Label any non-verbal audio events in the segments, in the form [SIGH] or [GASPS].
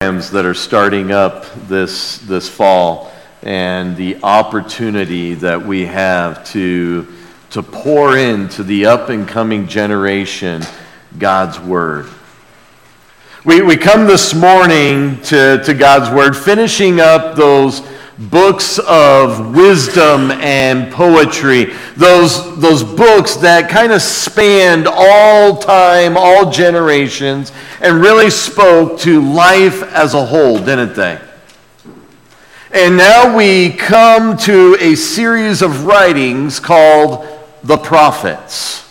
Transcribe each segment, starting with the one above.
that are starting up this, this fall and the opportunity that we have to, to pour into the up and coming generation God's Word. We, we come this morning to, to God's Word, finishing up those books of wisdom and poetry, those, those books that kind of spanned all time, all generations, and really spoke to life as a whole, didn't they? And now we come to a series of writings called the prophets.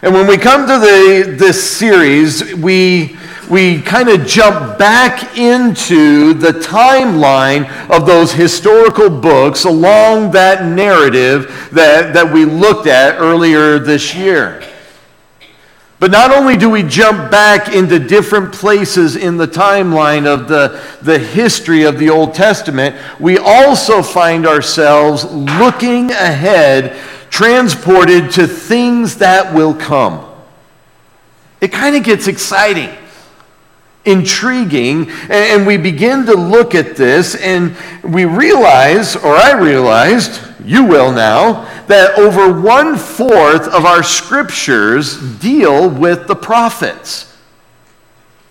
And when we come to the, this series, we we kind of jump back into the timeline of those historical books along that narrative that, that we looked at earlier this year. But not only do we jump back into different places in the timeline of the, the history of the Old Testament, we also find ourselves looking ahead, transported to things that will come. It kind of gets exciting intriguing. And we begin to look at this, and we realize, or I realized, you will now, that over one fourth of our scriptures deal with the prophets.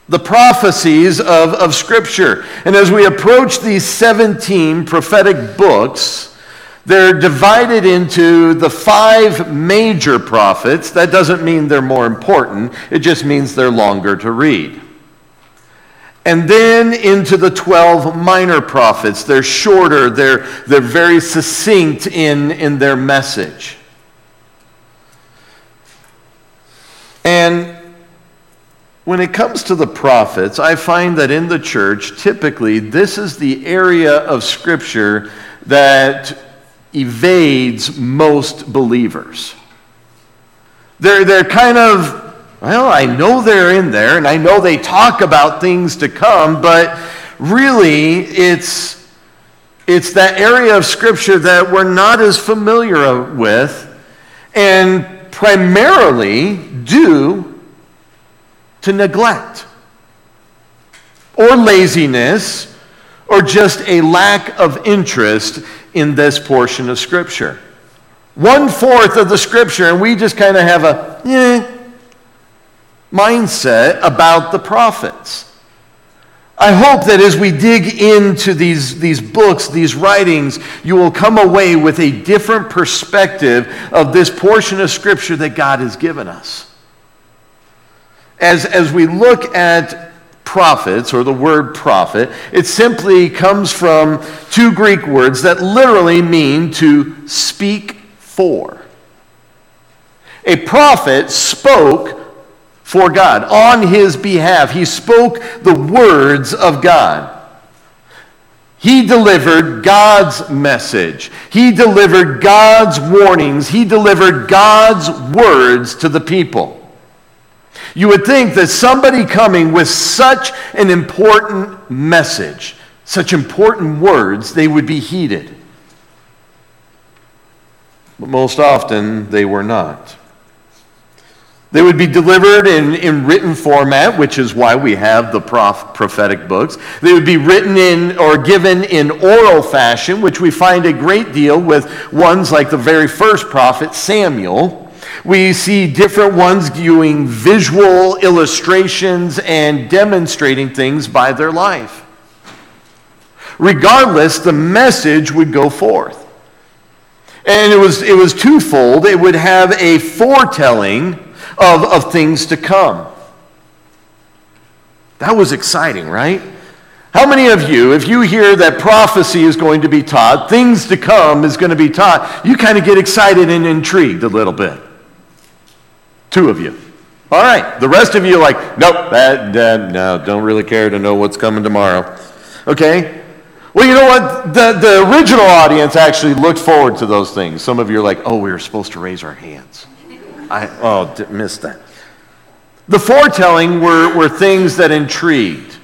The prophecies of, of Scripture. And as we approach these 17 prophetic books, they're divided into the five major prophets. That doesn't mean they're more important, it just means they're longer to read and then into the 12 minor prophets. They're shorter, they're, they're very succinct in, in their message. And when it comes to the prophets, I find that in the church, typically, this is the area of Scripture that evades most believers. They're, they're kind of well, I know they're in there and I know they talk about things to come, but really it's, it's that area of Scripture that we're not as familiar with and primarily due to neglect or laziness or just a lack of interest in this portion of Scripture. One fourth of the Scripture, and we just kind of have a, eh, mindset about the prophets. I hope that as we dig into these, these books, these writings, you will come away with a different perspective of this portion of Scripture that God has given us. As, as we look at prophets, or the word prophet, it simply comes from two Greek words that literally mean to speak for. A prophet spoke for God, on his behalf. He spoke the words of God. He delivered God's message. He delivered God's warnings. He delivered God's words to the people. You would think that somebody coming with such an important message, such important words, they would be heeded. But most often, they were not. They would be delivered in, in written format, which is why we have the prof, prophetic books. They would be written in or given in oral fashion, which we find a great deal with ones like the very first prophet, Samuel. We see different ones doing visual illustrations and demonstrating things by their life. Regardless, the message would go forth. And it was, it was twofold. It would have a foretelling of, of things to come. That was exciting, right? How many of you, if you hear that prophecy is going to be taught, things to come is going to be taught, you kind of get excited and intrigued a little bit? Two of you. All right. The rest of you are like, nope, that, that, no, don't really care to know what's coming tomorrow. Okay? Well, you know what? The, the original audience actually looked forward to those things. Some of you are like, oh, we were supposed to raise our hands. I oh, missed that. The foretelling were, were things that intrigued.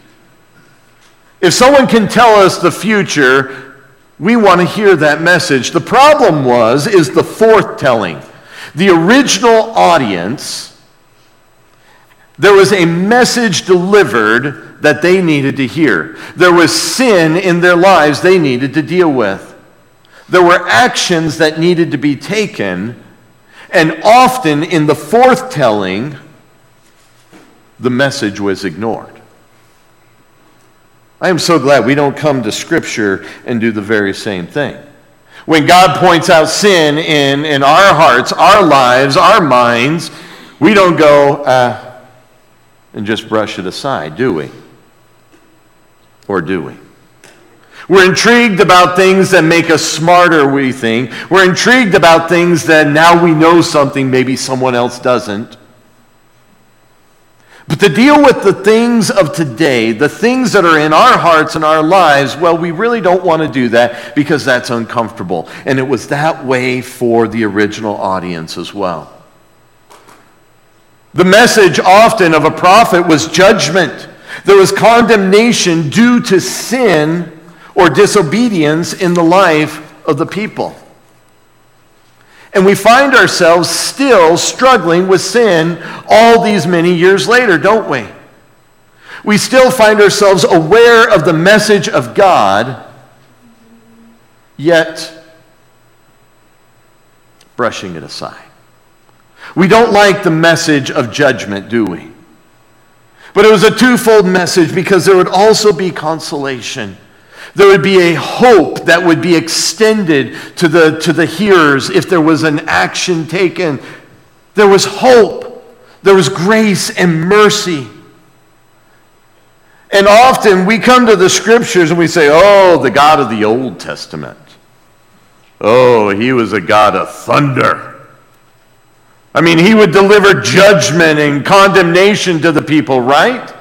If someone can tell us the future, we want to hear that message. The problem was, is the forthtelling. The original audience, there was a message delivered that they needed to hear. There was sin in their lives they needed to deal with. There were actions that needed to be taken, and often in the forthtelling, the message was ignored. I am so glad we don't come to Scripture and do the very same thing. When God points out sin in, in our hearts, our lives, our minds, we don't go uh, and just brush it aside, do we? Or do we? We're intrigued about things that make us smarter, we think. We're intrigued about things that now we know something maybe someone else doesn't. But to deal with the things of today, the things that are in our hearts and our lives, well, we really don't want to do that because that's uncomfortable. And it was that way for the original audience as well. The message often of a prophet was judgment. There was condemnation due to sin or disobedience in the life of the people. And we find ourselves still struggling with sin all these many years later, don't we? We still find ourselves aware of the message of God, yet brushing it aside. We don't like the message of judgment, do we? But it was a twofold message because there would also be consolation. There would be a hope that would be extended to the, to the hearers if there was an action taken. There was hope. There was grace and mercy. And often we come to the scriptures and we say, oh, the God of the Old Testament. Oh, he was a God of thunder. I mean, he would deliver judgment and condemnation to the people, right?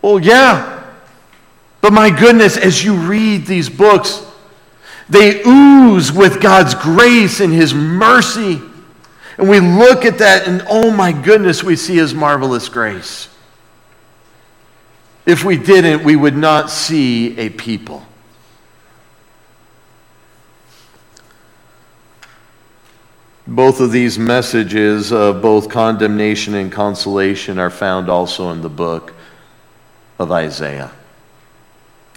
Well, yeah. But my goodness, as you read these books, they ooze with God's grace and His mercy. And we look at that, and oh my goodness, we see His marvelous grace. If we didn't, we would not see a people. Both of these messages of both condemnation and consolation are found also in the book of Isaiah.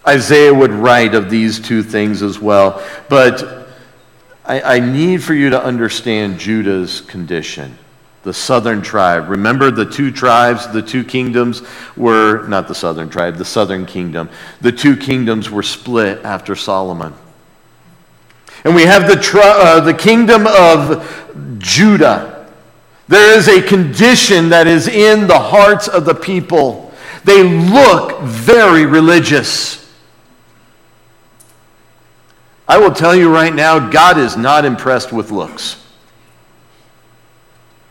Isaiah would write of these two things as well. But I, I, need for you to understand Judah's condition, the southern tribe. Remember, the two tribes, the two kingdoms were not the southern tribe, the southern kingdom. The two kingdoms were split after Solomon. And we have the, tri- uh, the kingdom of Judah. There is a condition that is in the hearts of the people. They look very religious. I will tell you right now, God is not impressed with looks.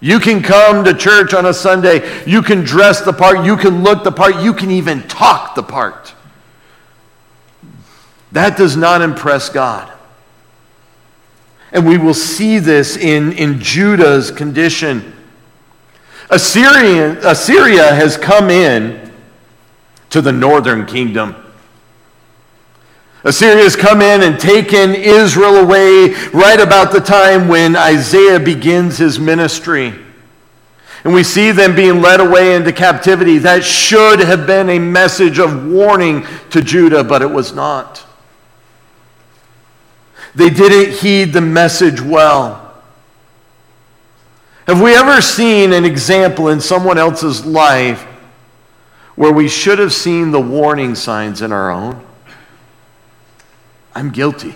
You can come to church on a Sunday, you can dress the part, you can look the part, you can even talk the part. That does not impress God. And we will see this in, in Judah's condition. Assyrian, Assyria has come in to the northern kingdom. Assyria has come in and taken Israel away right about the time when Isaiah begins his ministry. And we see them being led away into captivity. That should have been a message of warning to Judah, but it was not. They didn't heed the message well. Have we ever seen an example in someone else's life where we should have seen the warning signs in our own? I'm guilty.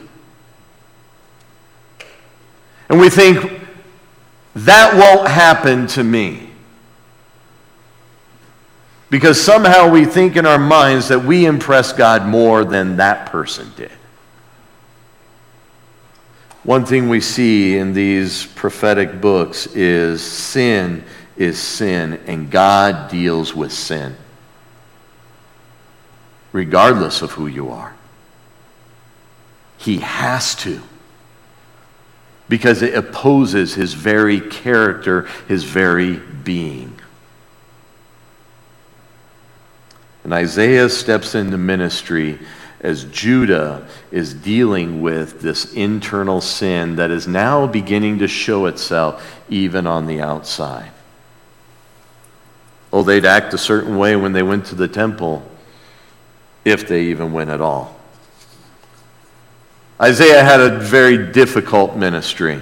And we think, that won't happen to me. Because somehow we think in our minds that we impress God more than that person did. One thing we see in these prophetic books is sin is sin, and God deals with sin, regardless of who you are. He has to. Because it opposes his very character, his very being. And Isaiah steps into ministry as Judah is dealing with this internal sin that is now beginning to show itself even on the outside. Oh, they'd act a certain way when they went to the temple, if they even went at all. Isaiah had a very difficult ministry.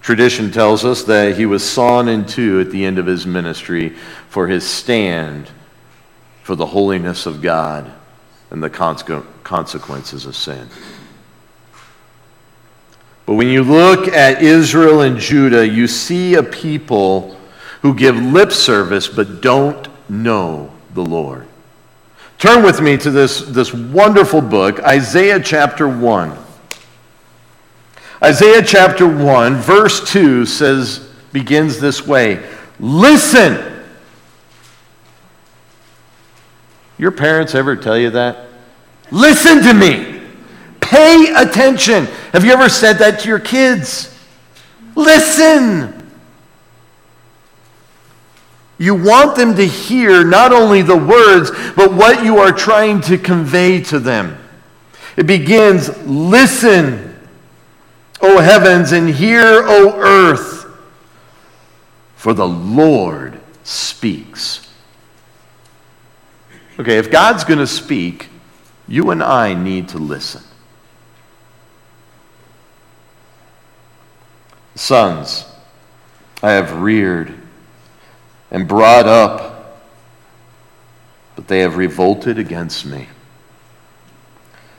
Tradition tells us that he was sawn in two at the end of his ministry for his stand for the holiness of God and the consequences of sin. But when you look at Israel and Judah, you see a people who give lip service but don't know the Lord. Turn with me to this, this wonderful book, Isaiah chapter 1. Isaiah chapter 1, verse 2 says, begins this way Listen. Your parents ever tell you that? Listen to me. Pay attention. Have you ever said that to your kids? Listen. You want them to hear not only the words, but what you are trying to convey to them. It begins Listen, O heavens, and hear, O earth, for the Lord speaks. Okay, if God's going to speak, you and I need to listen. Sons, I have reared and brought up, but they have revolted against me.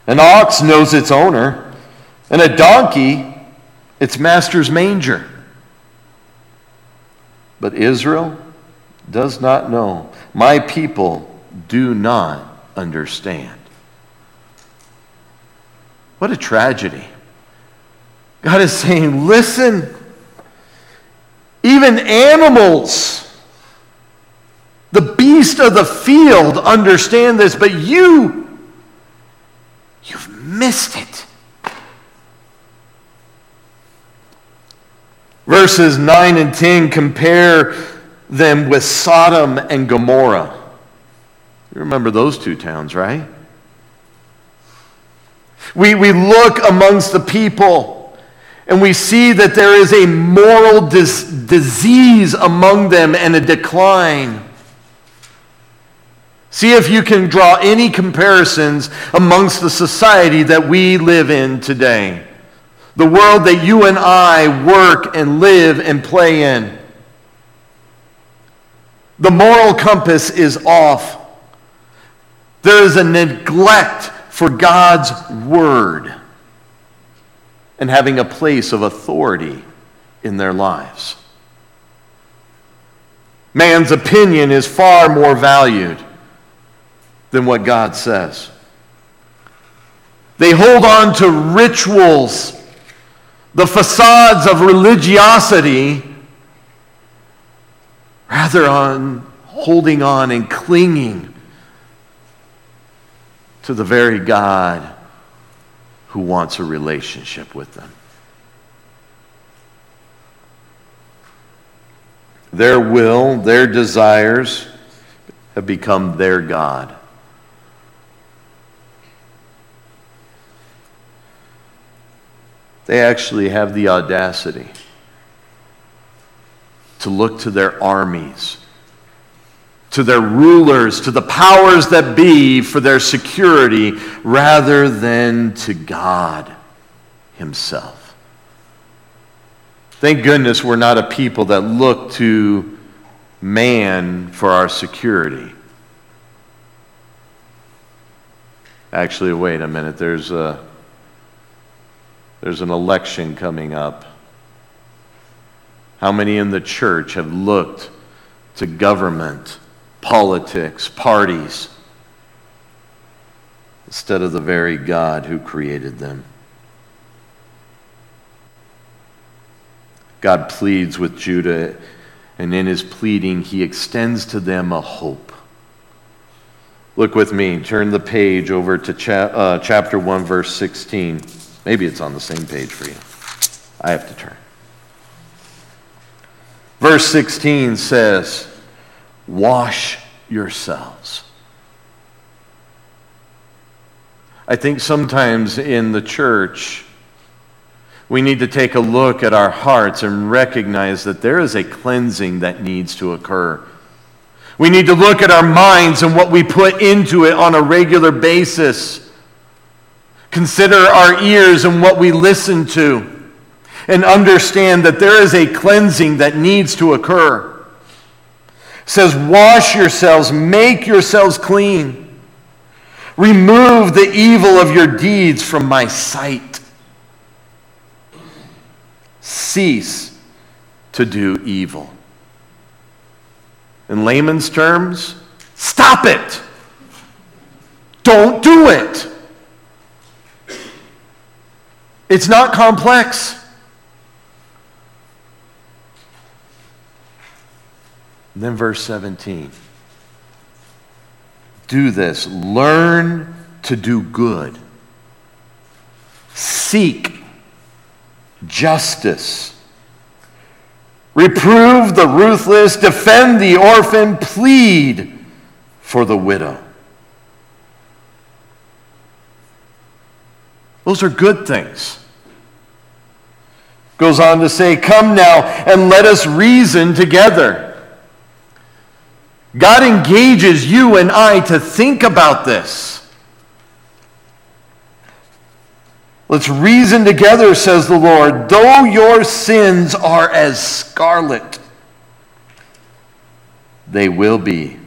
An ox knows its owner, and a donkey its master's manger. But Israel does not know. My people do not understand. What a tragedy. God is saying, listen, even animals beast of the field understand this, but you, you've missed it. Verses 9 and 10 compare them with Sodom and Gomorrah. You remember those two towns, right? We, we look amongst the people and we see that there is a moral dis- disease among them and a decline. See if you can draw any comparisons amongst the society that we live in today. The world that you and I work and live and play in. The moral compass is off. There is a neglect for God's word and having a place of authority in their lives. Man's opinion is far more valued than what God says. They hold on to rituals, the facades of religiosity, rather on holding on and clinging to the very God who wants a relationship with them. Their will, their desires have become their God. They actually have the audacity to look to their armies, to their rulers, to the powers that be for their security rather than to God Himself. Thank goodness we're not a people that look to man for our security. Actually, wait a minute. There's a there's an election coming up. How many in the church have looked to government, politics, parties, instead of the very God who created them? God pleads with Judah, and in his pleading, he extends to them a hope. Look with me, turn the page over to cha- uh, chapter 1, verse 16. Maybe it's on the same page for you. I have to turn. Verse 16 says, Wash yourselves. I think sometimes in the church, We need to take a look at our hearts and recognize that there is a cleansing that needs to occur. We need to look at our minds and what we put into it on a regular basis. Consider our ears and what we listen to. And understand that there is a cleansing that needs to occur. It says, Wash yourselves, make yourselves clean. Remove the evil of your deeds from my sight. Cease to do evil. In layman's terms, stop it. Don't do it. It's not complex. And then verse 17. Do this. Learn to do good. Seek justice. Reprove the ruthless. Defend the orphan. Plead for the widow. Those are good things. Goes on to say, Come now and let us reason together. God engages you and I to think about this. Let's reason together, says the Lord. Though your sins are as scarlet, they will be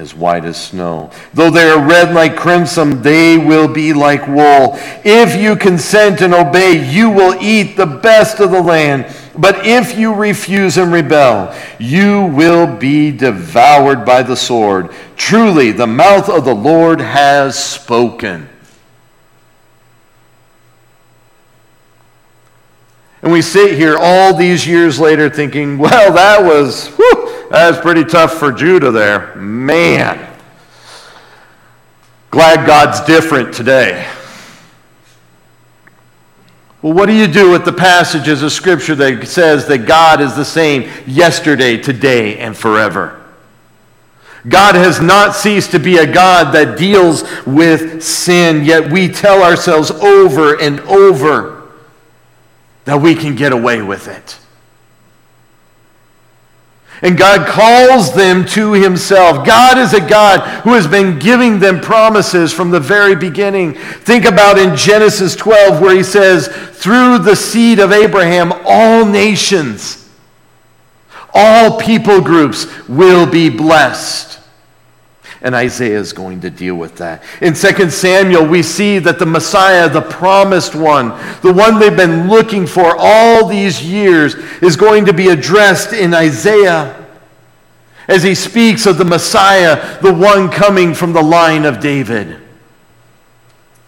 as white as snow. Though they are red like crimson, they will be like wool. If you consent and obey, you will eat the best of the land. But if you refuse and rebel, you will be devoured by the sword. Truly, the mouth of the Lord has spoken. And we sit here all these years later thinking, well, that was, whew, that was pretty tough for Judah there. Man. Glad God's different today. Well, what do you do with the passages of Scripture that says that God is the same yesterday, today, and forever? God has not ceased to be a God that deals with sin, yet we tell ourselves over and over that we can get away with it. And God calls them to himself. God is a God who has been giving them promises from the very beginning. Think about in Genesis 12, where he says, Through the seed of Abraham, all nations, all people groups will be blessed. And Isaiah is going to deal with that. In 2 Samuel, we see that the Messiah, the promised one, the one they've been looking for all these years, is going to be addressed in Isaiah as he speaks of the Messiah, the one coming from the line of David,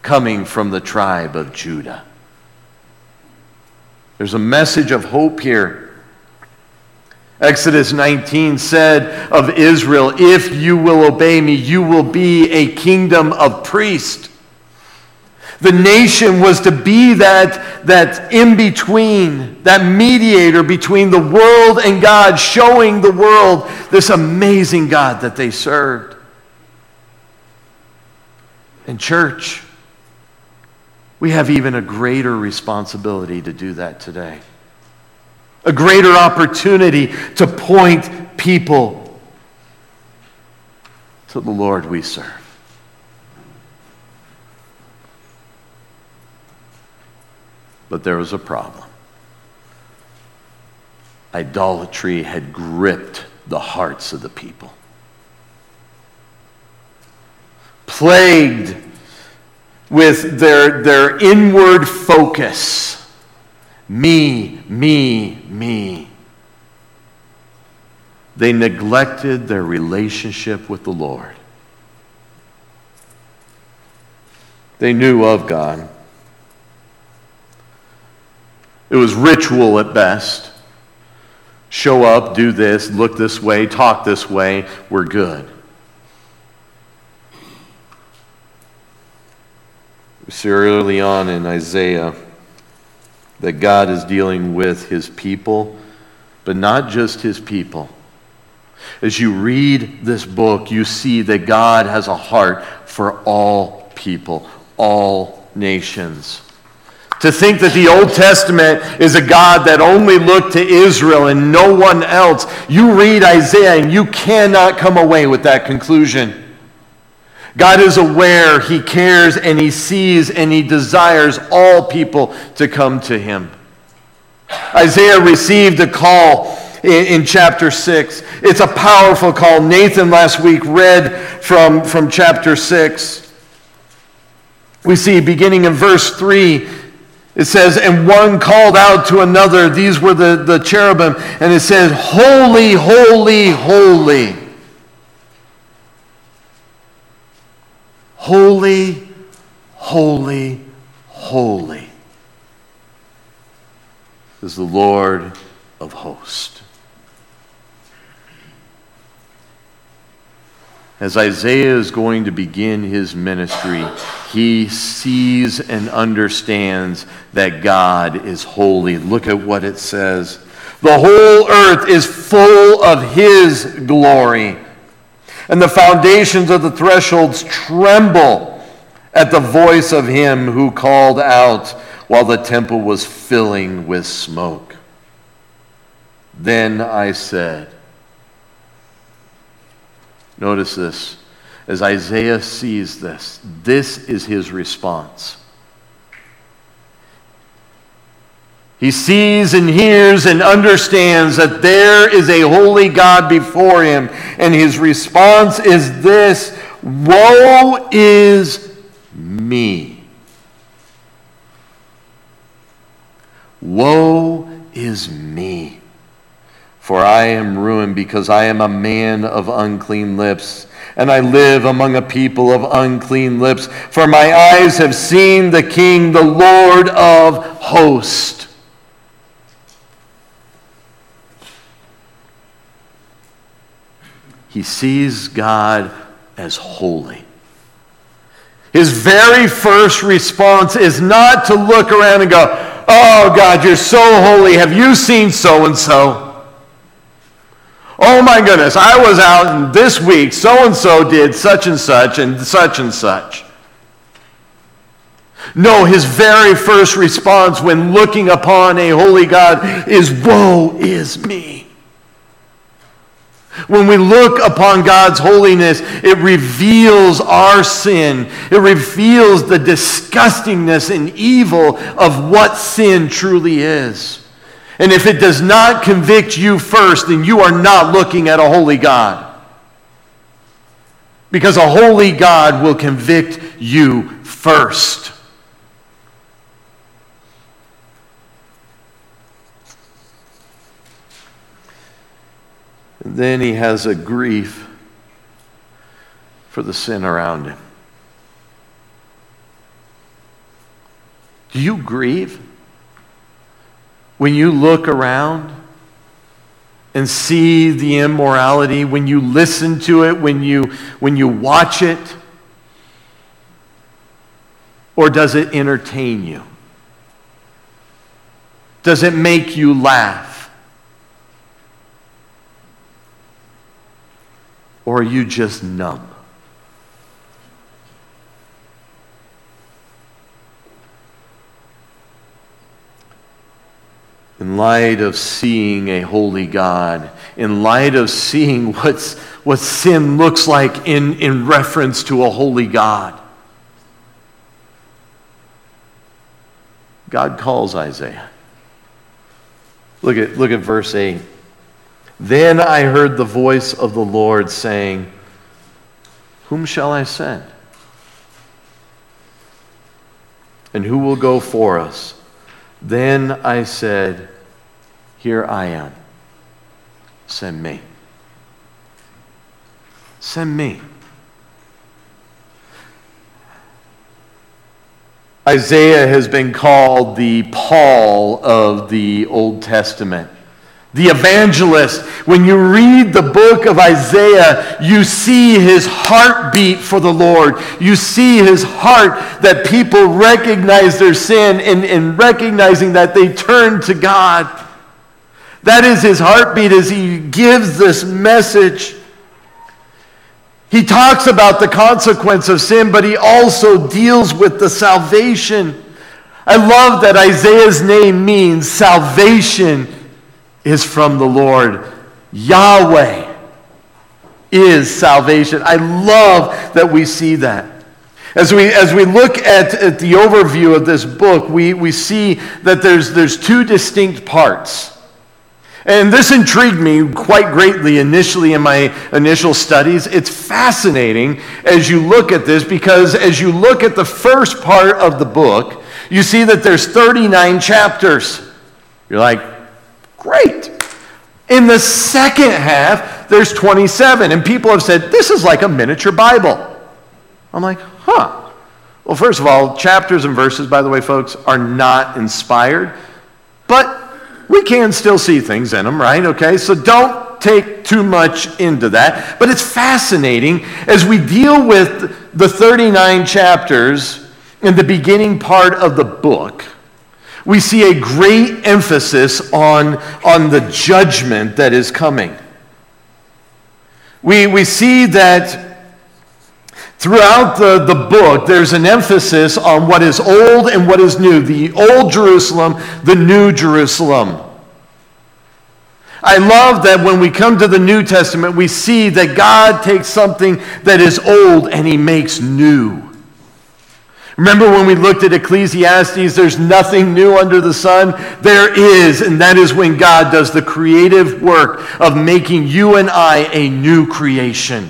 coming from the tribe of Judah. There's a message of hope here. Exodus 19 said of Israel, If you will obey me, you will be a kingdom of priests. The nation was to be that, that in between, that mediator between the world and God, showing the world this amazing God that they served. In church, we have even a greater responsibility to do that today a greater opportunity to point people to the Lord we serve. But there was a problem. Idolatry had gripped the hearts of the people. Plagued with their, their inward focus me, me, me. They neglected their relationship with the Lord. They knew of God. It was ritual at best. Show up, do this, look this way, talk this way, we're good. We see early on in Isaiah that God is dealing with his people, but not just his people. As you read this book, you see that God has a heart for all people, all nations. To think that the Old Testament is a God that only looked to Israel and no one else. You read Isaiah and you cannot come away with that conclusion. God is aware, He cares, and He sees, and He desires all people to come to Him. Isaiah received a call in, in, chapter 6. It's a powerful call. Nathan last week read from, from chapter 6. We see beginning in verse 3 it says, and one called out to another. These were the, the cherubim. And it says, Holy, holy, holy. Holy, holy, holy is the Lord of hosts. As Isaiah is going to begin his ministry, he sees and understands that God is holy. Look at what it says. The whole earth is full of his glory, and the foundations of the thresholds tremble at the voice of him who called out while the temple was filling with smoke. Then I said, Notice this. As Isaiah sees this, this is his response. He sees and hears and understands that there is a holy God before him, and his response is this Woe is me! Woe is me! For I am ruined because I am a man of unclean lips, and I live among a people of unclean lips. For my eyes have seen the King, the Lord of hosts. He sees God as holy. His very first response is not to look around and go, Oh, God, you're so holy. Have you seen so and so? Oh my goodness, I was out and this week so and so did such and such and such and such. No, his very first response when looking upon a holy God is, Woe is me. When we look upon God's holiness, it reveals our sin. It reveals the disgustingness and evil of what sin truly is. And if it does not convict you first, then you are not looking at a holy God. Because a holy God will convict you first. Then he has a grief for the sin around him. Do you grieve? When you look around and see the immorality, when you listen to it, when you, when you watch it, or does it entertain you? Does it make you laugh? Or are you just numb? in light of seeing a holy God, in light of seeing what's, what sin looks like in, in reference to a holy God. God calls Isaiah. Look at, look at verse 8. Then I heard the voice of the Lord saying, Whom shall I send? And who will go for us? Then I said, Here I am. Send me. Send me. Isaiah has been called the Paul of the Old Testament the evangelist, when you read the book of Isaiah, you see his heartbeat for the Lord. You see his heart that people recognize their sin and, and recognizing that they turn to God. That is his heartbeat as he gives this message. He talks about the consequence of sin, but he also deals with the salvation I love that Isaiah's name means salvation is from the Lord. Yahweh is salvation. I love that we see that. As we, as we look at, at the overview of this book, we, we see that there's, there's two distinct parts. And this intrigued me quite greatly initially in my initial studies. It's fascinating as you look at this because as you look at the first part of the book, you see that there's 39 chapters. You're like, great. In the second half, there's 27. And people have said, this is like a miniature Bible. I'm like, huh. Well, first of all, chapters and verses, by the way, folks, are not inspired, but we can still see things in them, right? Okay, so don't take too much into that. But it's fascinating as we deal with the 39 chapters in the beginning part of the book. We see a great emphasis on, on the judgment that is coming. We, we see that Throughout the, the book, there's an emphasis on what is old and what is new the old Jerusalem, the new Jerusalem. I love that when we come to the New Testament, we see that God takes something that is old and he makes new. Remember when we looked at Ecclesiastes, there's nothing new under the sun? There is, and that is when God does the creative work of making you and I a new creation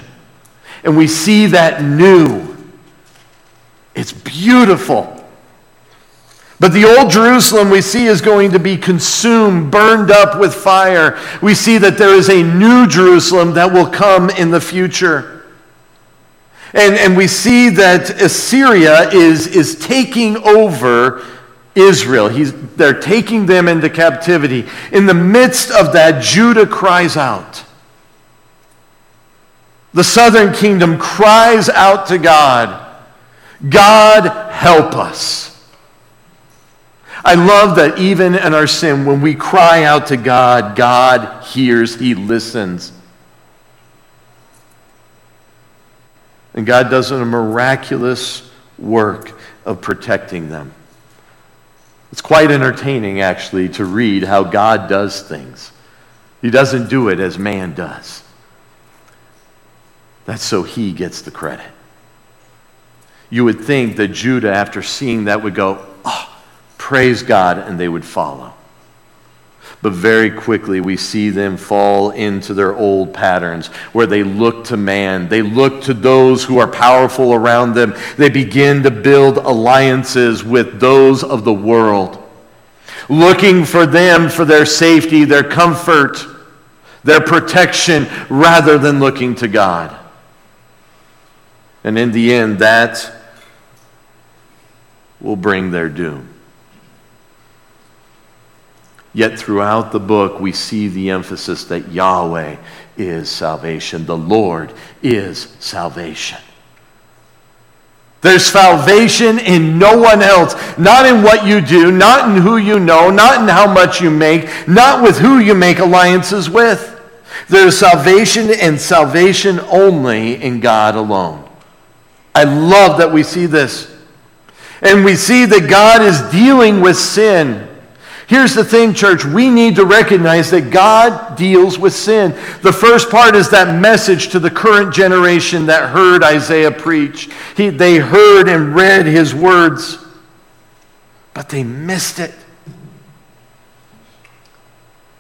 and we see that new. It's beautiful. But the old Jerusalem we see is going to be consumed, burned up with fire. We see that there is a new Jerusalem that will come in the future. And, and we see that Assyria is, is taking over Israel. He's, they're taking them into captivity. In the midst of that, Judah cries out. The southern kingdom cries out to God, God, help us. I love that even in our sin, when we cry out to God, God hears, He listens. And God does a miraculous work of protecting them. It's quite entertaining, actually, to read how God does things. He doesn't do it as man does. That's so he gets the credit. You would think that Judah, after seeing that, would go, oh, praise God, and they would follow. But very quickly, we see them fall into their old patterns where they look to man. They look to those who are powerful around them. They begin to build alliances with those of the world, looking for them for their safety, their comfort, their protection, rather than looking to God. And in the end, that will bring their doom. Yet throughout the book, we see the emphasis that Yahweh is salvation. The Lord is salvation. There's salvation in no one else, not in what you do, not in who you know, not in how much you make, not with who you make alliances with. There's salvation and salvation only in God alone. I love that we see this. And we see that God is dealing with sin. Here's the thing, church. We need to recognize that God deals with sin. The first part is that message to the current generation that heard Isaiah preach. He, they heard and read his words, but they missed it.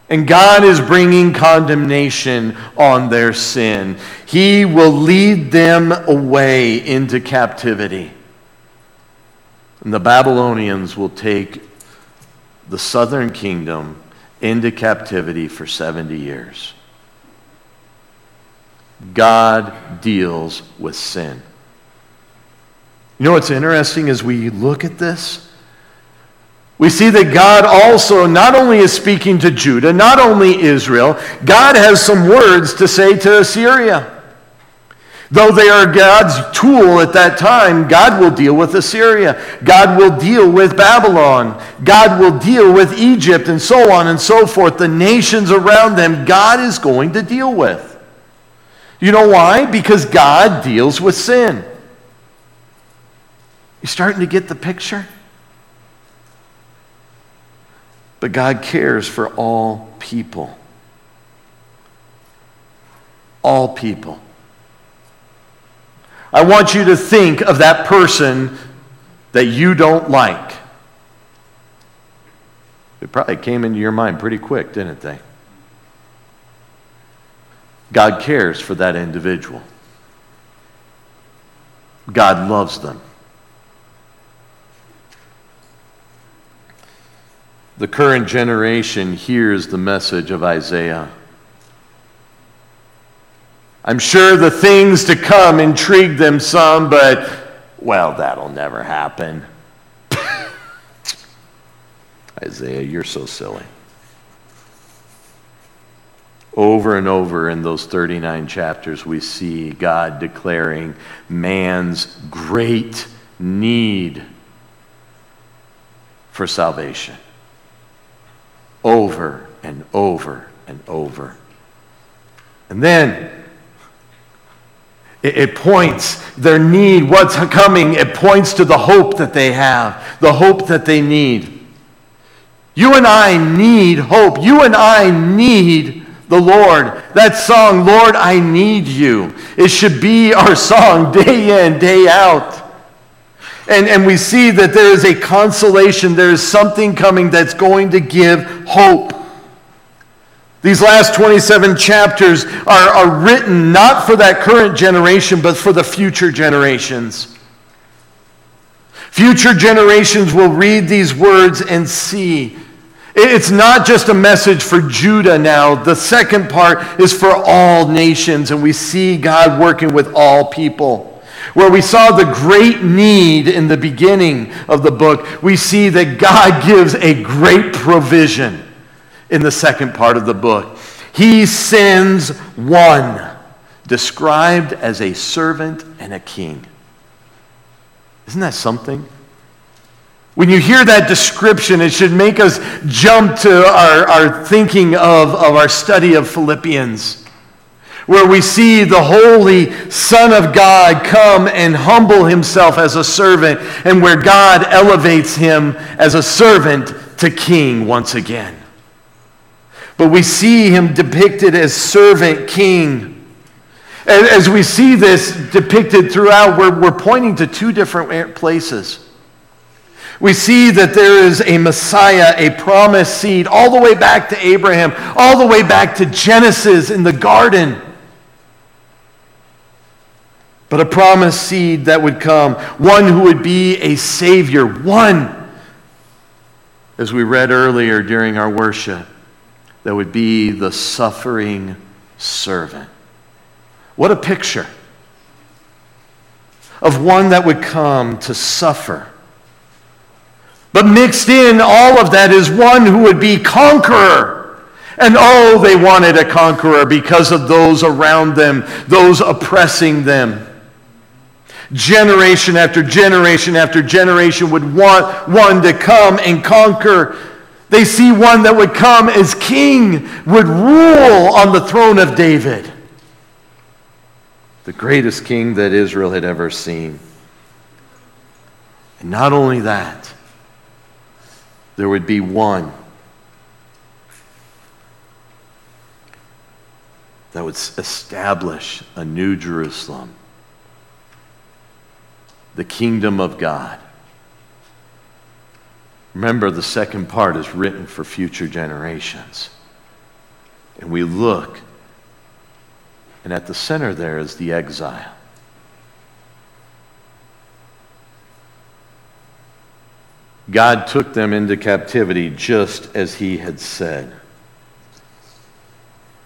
And God is bringing condemnation on their sin. He will lead them away into captivity. And the Babylonians will take the southern kingdom into captivity for 70 years. God deals with sin. You know what's interesting as we look at this? We see that God also not only is speaking to Judah, not only Israel, God has some words to say to Assyria. Though they are God's tool at that time, God will deal with Assyria. God will deal with Babylon. God will deal with Egypt and so on and so forth. The nations around them, God is going to deal with. You know why? Because God deals with sin. You starting to get the picture? but God cares for all people. All people. I want you to think of that person that you don't like. It probably came into your mind pretty quick, didn't they? God cares for that individual. God loves them. The current generation hears the message of Isaiah. I'm sure the things to come intrigue them some, but, well, that'll never happen. [LAUGHS] Isaiah, you're so silly. Over and over in those 39 chapters, we see God declaring man's great need for salvation. Over and over and over. And then it, points their need, what's coming, it points to the hope that they have, the hope that they need. You and I need hope. You and I need the Lord. That song, Lord, I need you, it should be our song day in, day out. And, and we see that there is a consolation, there is something coming that's going to give hope. These last 27 chapters are, are written not for that current generation, but for the future generations. Future generations will read these words and see it's not just a message for Judah now. The second part is for all nations, and we see God working with all people. Where we saw the great need in the beginning of the book, we see that God [LAUGHS] gives a great provision in the second part of the book. He sends one, described as a servant and a king. Isn't that something? When you hear that description, it should make us jump to our, our thinking of, of our study of Philippians, where we see the holy Son of God come and humble himself as a servant, and where God elevates him as a servant to king once again. But we see him depicted as servant king. As we see this depicted throughout, we're, we're pointing to two different places. We see that there is a Messiah, a promised seed, all the way back to Abraham, all the way back to Genesis in the garden. But a promised seed that would come, one who would be a Savior, one, as we read earlier during our worship, that would be the suffering servant. What a picture of one that would come to suffer but mixed in all of that is one who would be conqueror. And oh, they wanted a conqueror because of those around them, those oppressing them. Generation after generation after generation would want one to come and conquer. They see one that would come as king, would rule on the throne of David. The greatest king that Israel had ever seen. And not only that, there would be one that would establish a new Jerusalem, the kingdom of God. Remember, the second part is written for future generations. And we look, and at the center there is the exile. God took them into captivity just as he had said.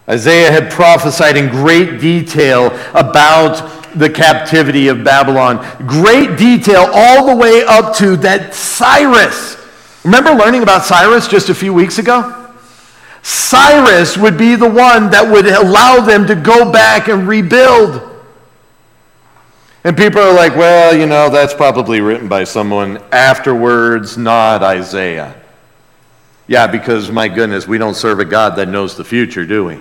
Isaiah had prophesied in great detail about the captivity of Babylon. Great detail all the way up to that Cyrus. Remember learning about Cyrus just a few weeks ago? Cyrus would be the one that would allow them to go back and rebuild. And people are like, well, you know, that's probably written by someone afterwards, not Isaiah. Yeah, because my goodness, we don't serve a God that knows the future, do we?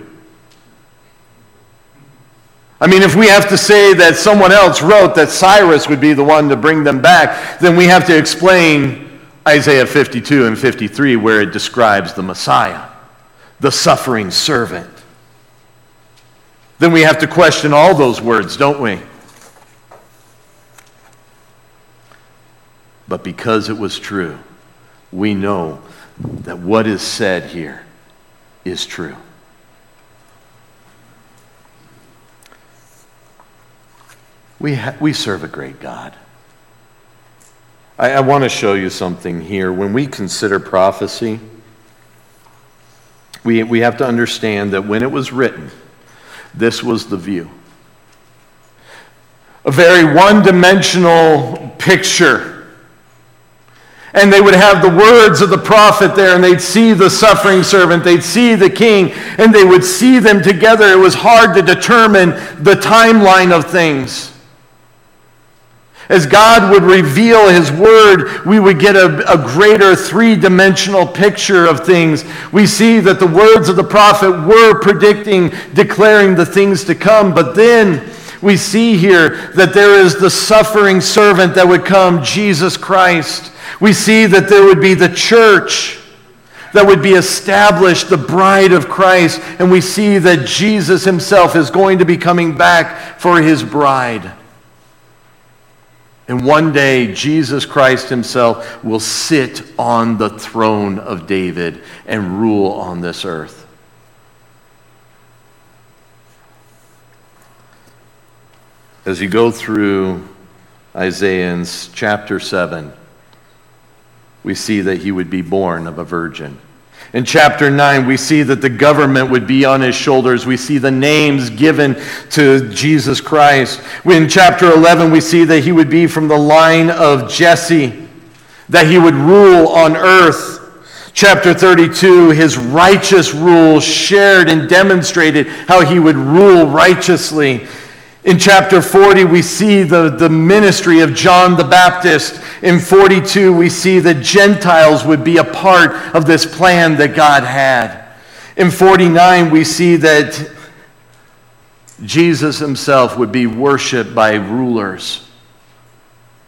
I mean, if we have to say that someone else wrote that Cyrus would be the one to bring them back, then we have to explain Isaiah 52 and 53, where it describes the Messiah, the suffering servant. Then we have to question all those words, don't we? But because it was true, we know that what is said here is true. We, ha- we serve a great God. I, I want to show you something here. When we consider prophecy, we, we have to understand that when it was written, this was the view. A very one dimensional picture. And they would have the words of the prophet there, and they'd see the suffering servant, they'd see the king, and they would see them together. It was hard to determine the timeline of things. As God would reveal His Word, we would get a, a greater three dimensional picture of things. We see that the words of the prophet were predicting, declaring the things to come, but then we see here that there is the suffering servant that would come, Jesus Christ. We see that there would be the church that would be established, the bride of Christ, and we see that Jesus himself is going to be coming back for his bride. And one day, Jesus Christ himself will sit on the throne of David and rule on this earth. As you go through Isaiah's chapter 7, we see that he would be born of a virgin. In chapter 9, we see that the government would be on his shoulders. We see the names given to Jesus Christ. In chapter 11, we see that he would be from the line of Jesse, that he would rule on earth. Chapter 32, his righteous rule shared and demonstrated how he would rule righteously. In chapter 40, we see the, the ministry of John the Baptist. In 42, we see that Gentiles would be a part of this plan that God had. In 49, we see that Jesus himself would be worshiped by rulers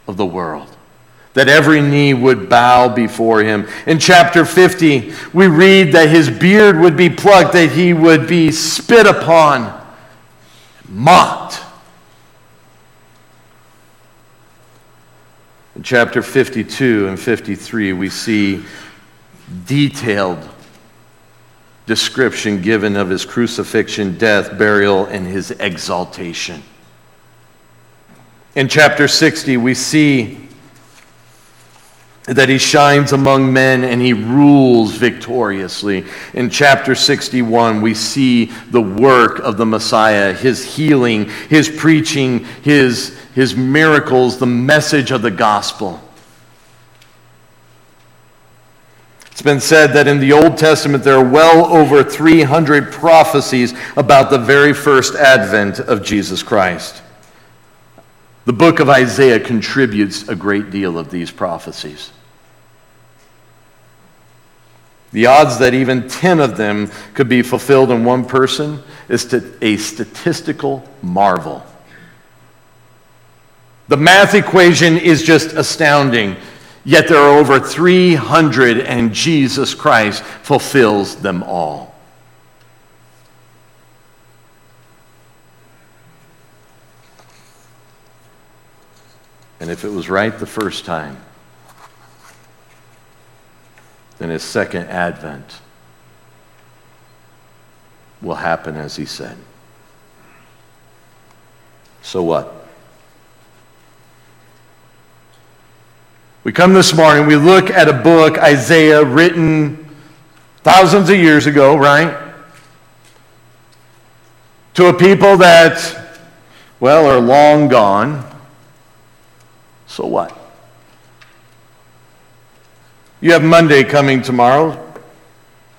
of the world, that every knee would bow before him. In chapter 50, we read that his beard would be plucked, that he would be spit upon, mocked. In chapter 52 and 53, we see detailed description given of his crucifixion, death, burial, and his exaltation. In chapter 60, we see that he shines among men and he rules victoriously. In chapter 61, we see the work of the Messiah, his healing, his preaching, his, his miracles, the message of the gospel. It's been said that in the Old Testament there are well over 300 prophecies about the very first advent of Jesus Christ. The book of Isaiah contributes a great deal of these prophecies. The odds that even 10 of them could be fulfilled in one person is a statistical marvel. The math equation is just astounding, yet there are over 300, and Jesus Christ fulfills them all. And if it was right the first time, then his second advent will happen as he said. So what? We come this morning, we look at a book, Isaiah, written thousands of years ago, right? To a people that, well, are long gone. So what? You have Monday coming tomorrow.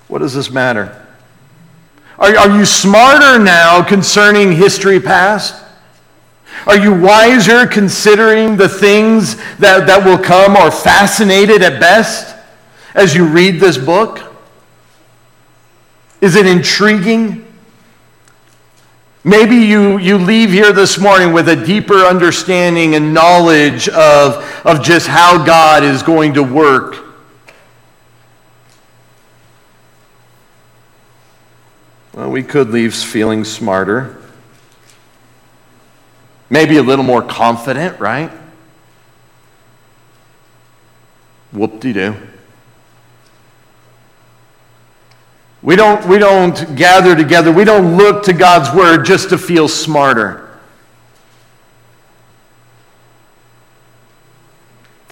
What does this matter? Are, are you smarter now concerning history past? Are you wiser considering the things that, that will come or fascinated at best as you read this book? Is it intriguing? Maybe you, you leave here this morning with a deeper understanding and knowledge of, of just how God is going to work Well, we could leave feeling smarter. Maybe a little more confident, right? Whoop de doo. We don't, we don't gather together. We don't look to God's word just to feel smarter.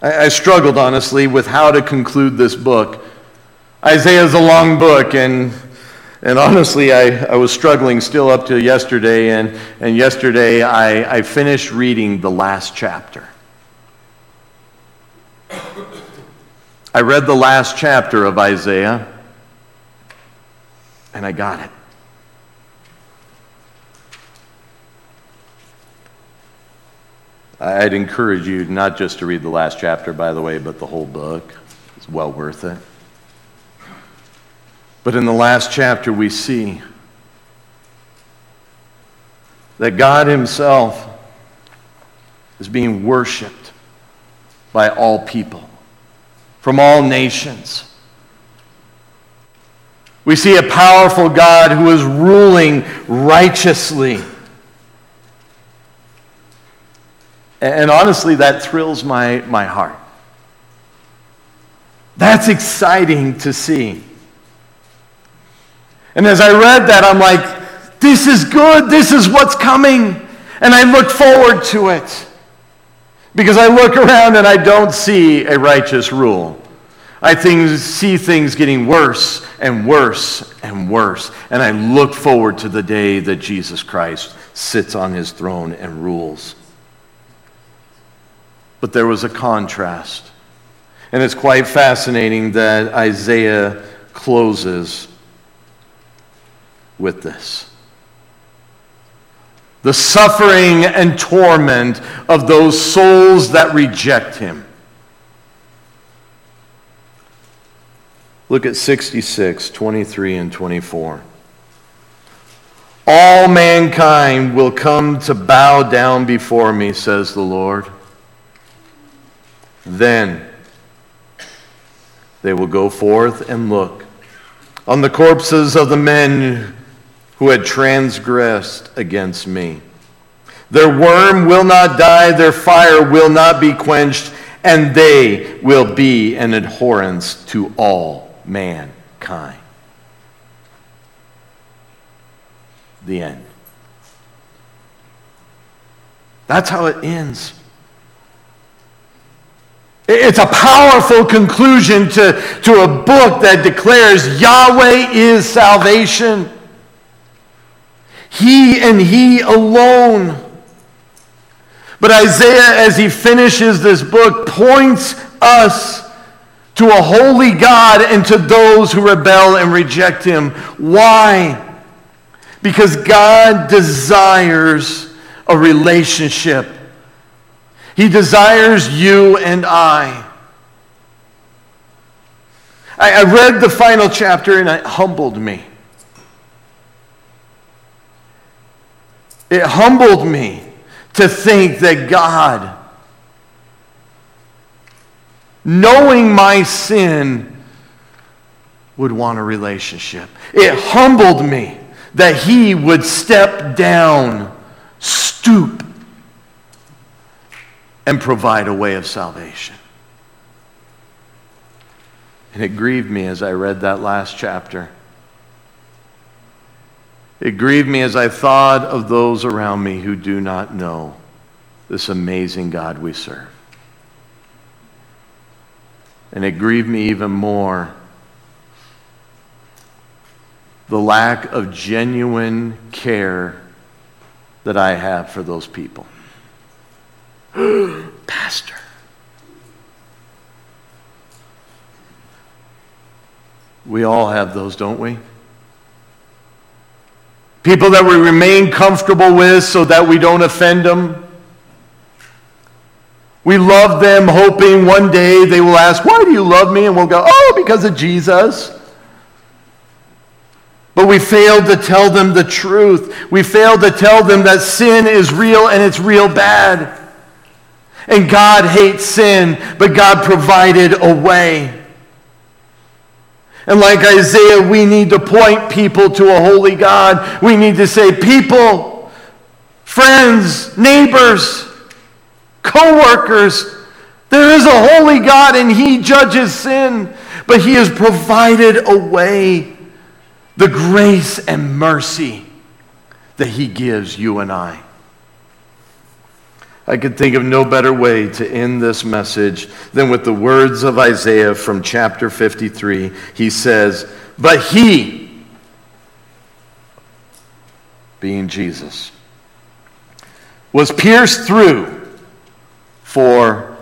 I, I struggled, honestly, with how to conclude this book. Isaiah is a long book, and, and honestly, I, I was struggling still up to yesterday. And, and yesterday, I, I finished reading the last chapter. I read the last chapter of Isaiah and I got it. I'd encourage you not just to read the last chapter, by the way, but the whole book. It's well worth it. But in the last chapter, we see that God Himself is being worshiped by all people from all nations. We see a powerful God who is ruling righteously. And honestly, that thrills my, my heart. That's exciting to see. And as I read that, I'm like, this is good. This is what's coming. And I look forward to it. Because I look around and I don't see a righteous rule. I see things getting worse and worse and worse. And I look forward to the day that Jesus Christ sits on his throne and rules. But there was a contrast. And it's quite fascinating that Isaiah closes with this the suffering and torment of those souls that reject him. Look at 66, 23, and 24. All mankind will come to bow down before me, says the Lord. Then they will go forth and look on the corpses of the men who had transgressed against me. Their worm will not die, their fire will not be quenched, and they will be an abhorrence to all mankind. The end. That's how it ends. It's a powerful conclusion to, to a book that declares Yahweh is salvation. He and He alone. But Isaiah, as he finishes this book, points us to a holy God and to those who rebel and reject him. Why? Because God desires a relationship. He desires you and I. I, read the final chapter and it humbled me. It humbled me to think that God knowing my sin, would want a relationship. It humbled me that he would step down, stoop, and provide a way of salvation. And it grieved me as I read that last chapter. It grieved me as I thought of those around me who do not know this amazing God we serve. And it grieved me even more the lack of genuine care that I have for those people. [GASPS] Pastor. We all have those, don't we? People that we remain comfortable with so that we don't offend them. We love them, hoping one day they will ask, Why do you love me? And we'll go, Oh, because of Jesus. But we failed to tell them the truth. We failed to tell them that sin is real and it's real bad. And God hates sin, but God provided a way. And like Isaiah, we need to point people to a holy God. We need to say, people, friends, neighbors, co workers, there is a holy God and He judges sin, but He has provided a way, the grace and mercy that He gives you and I. I could think of no better way to end this message than with the words of Isaiah from chapter 53. He says, But he, being Jesus, was pierced through for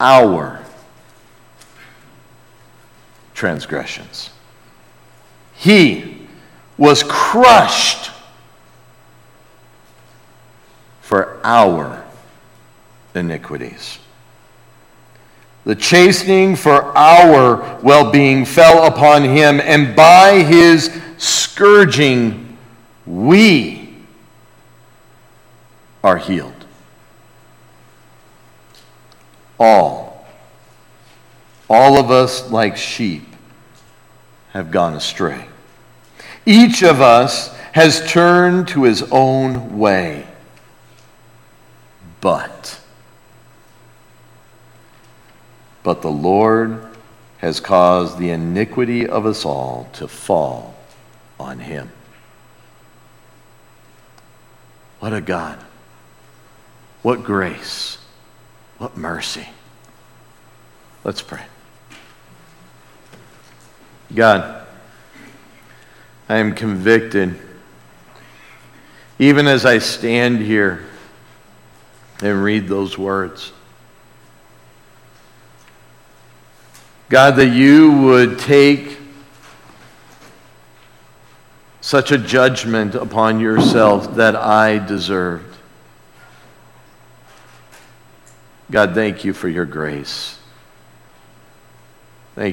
our transgressions. He was crushed for our iniquities. The chastening for our well being fell upon him, and by his scourging, we are healed. All, all of us, like sheep, have gone astray. Each of us has turned to his own way. But, but the Lord has caused the iniquity of us all to fall on him. What a God. What grace. What mercy. Let's pray. God, I am convicted, even as I stand here and read those words. God, that you would take such a judgment upon yourself that I deserved. God, thank you for your grace.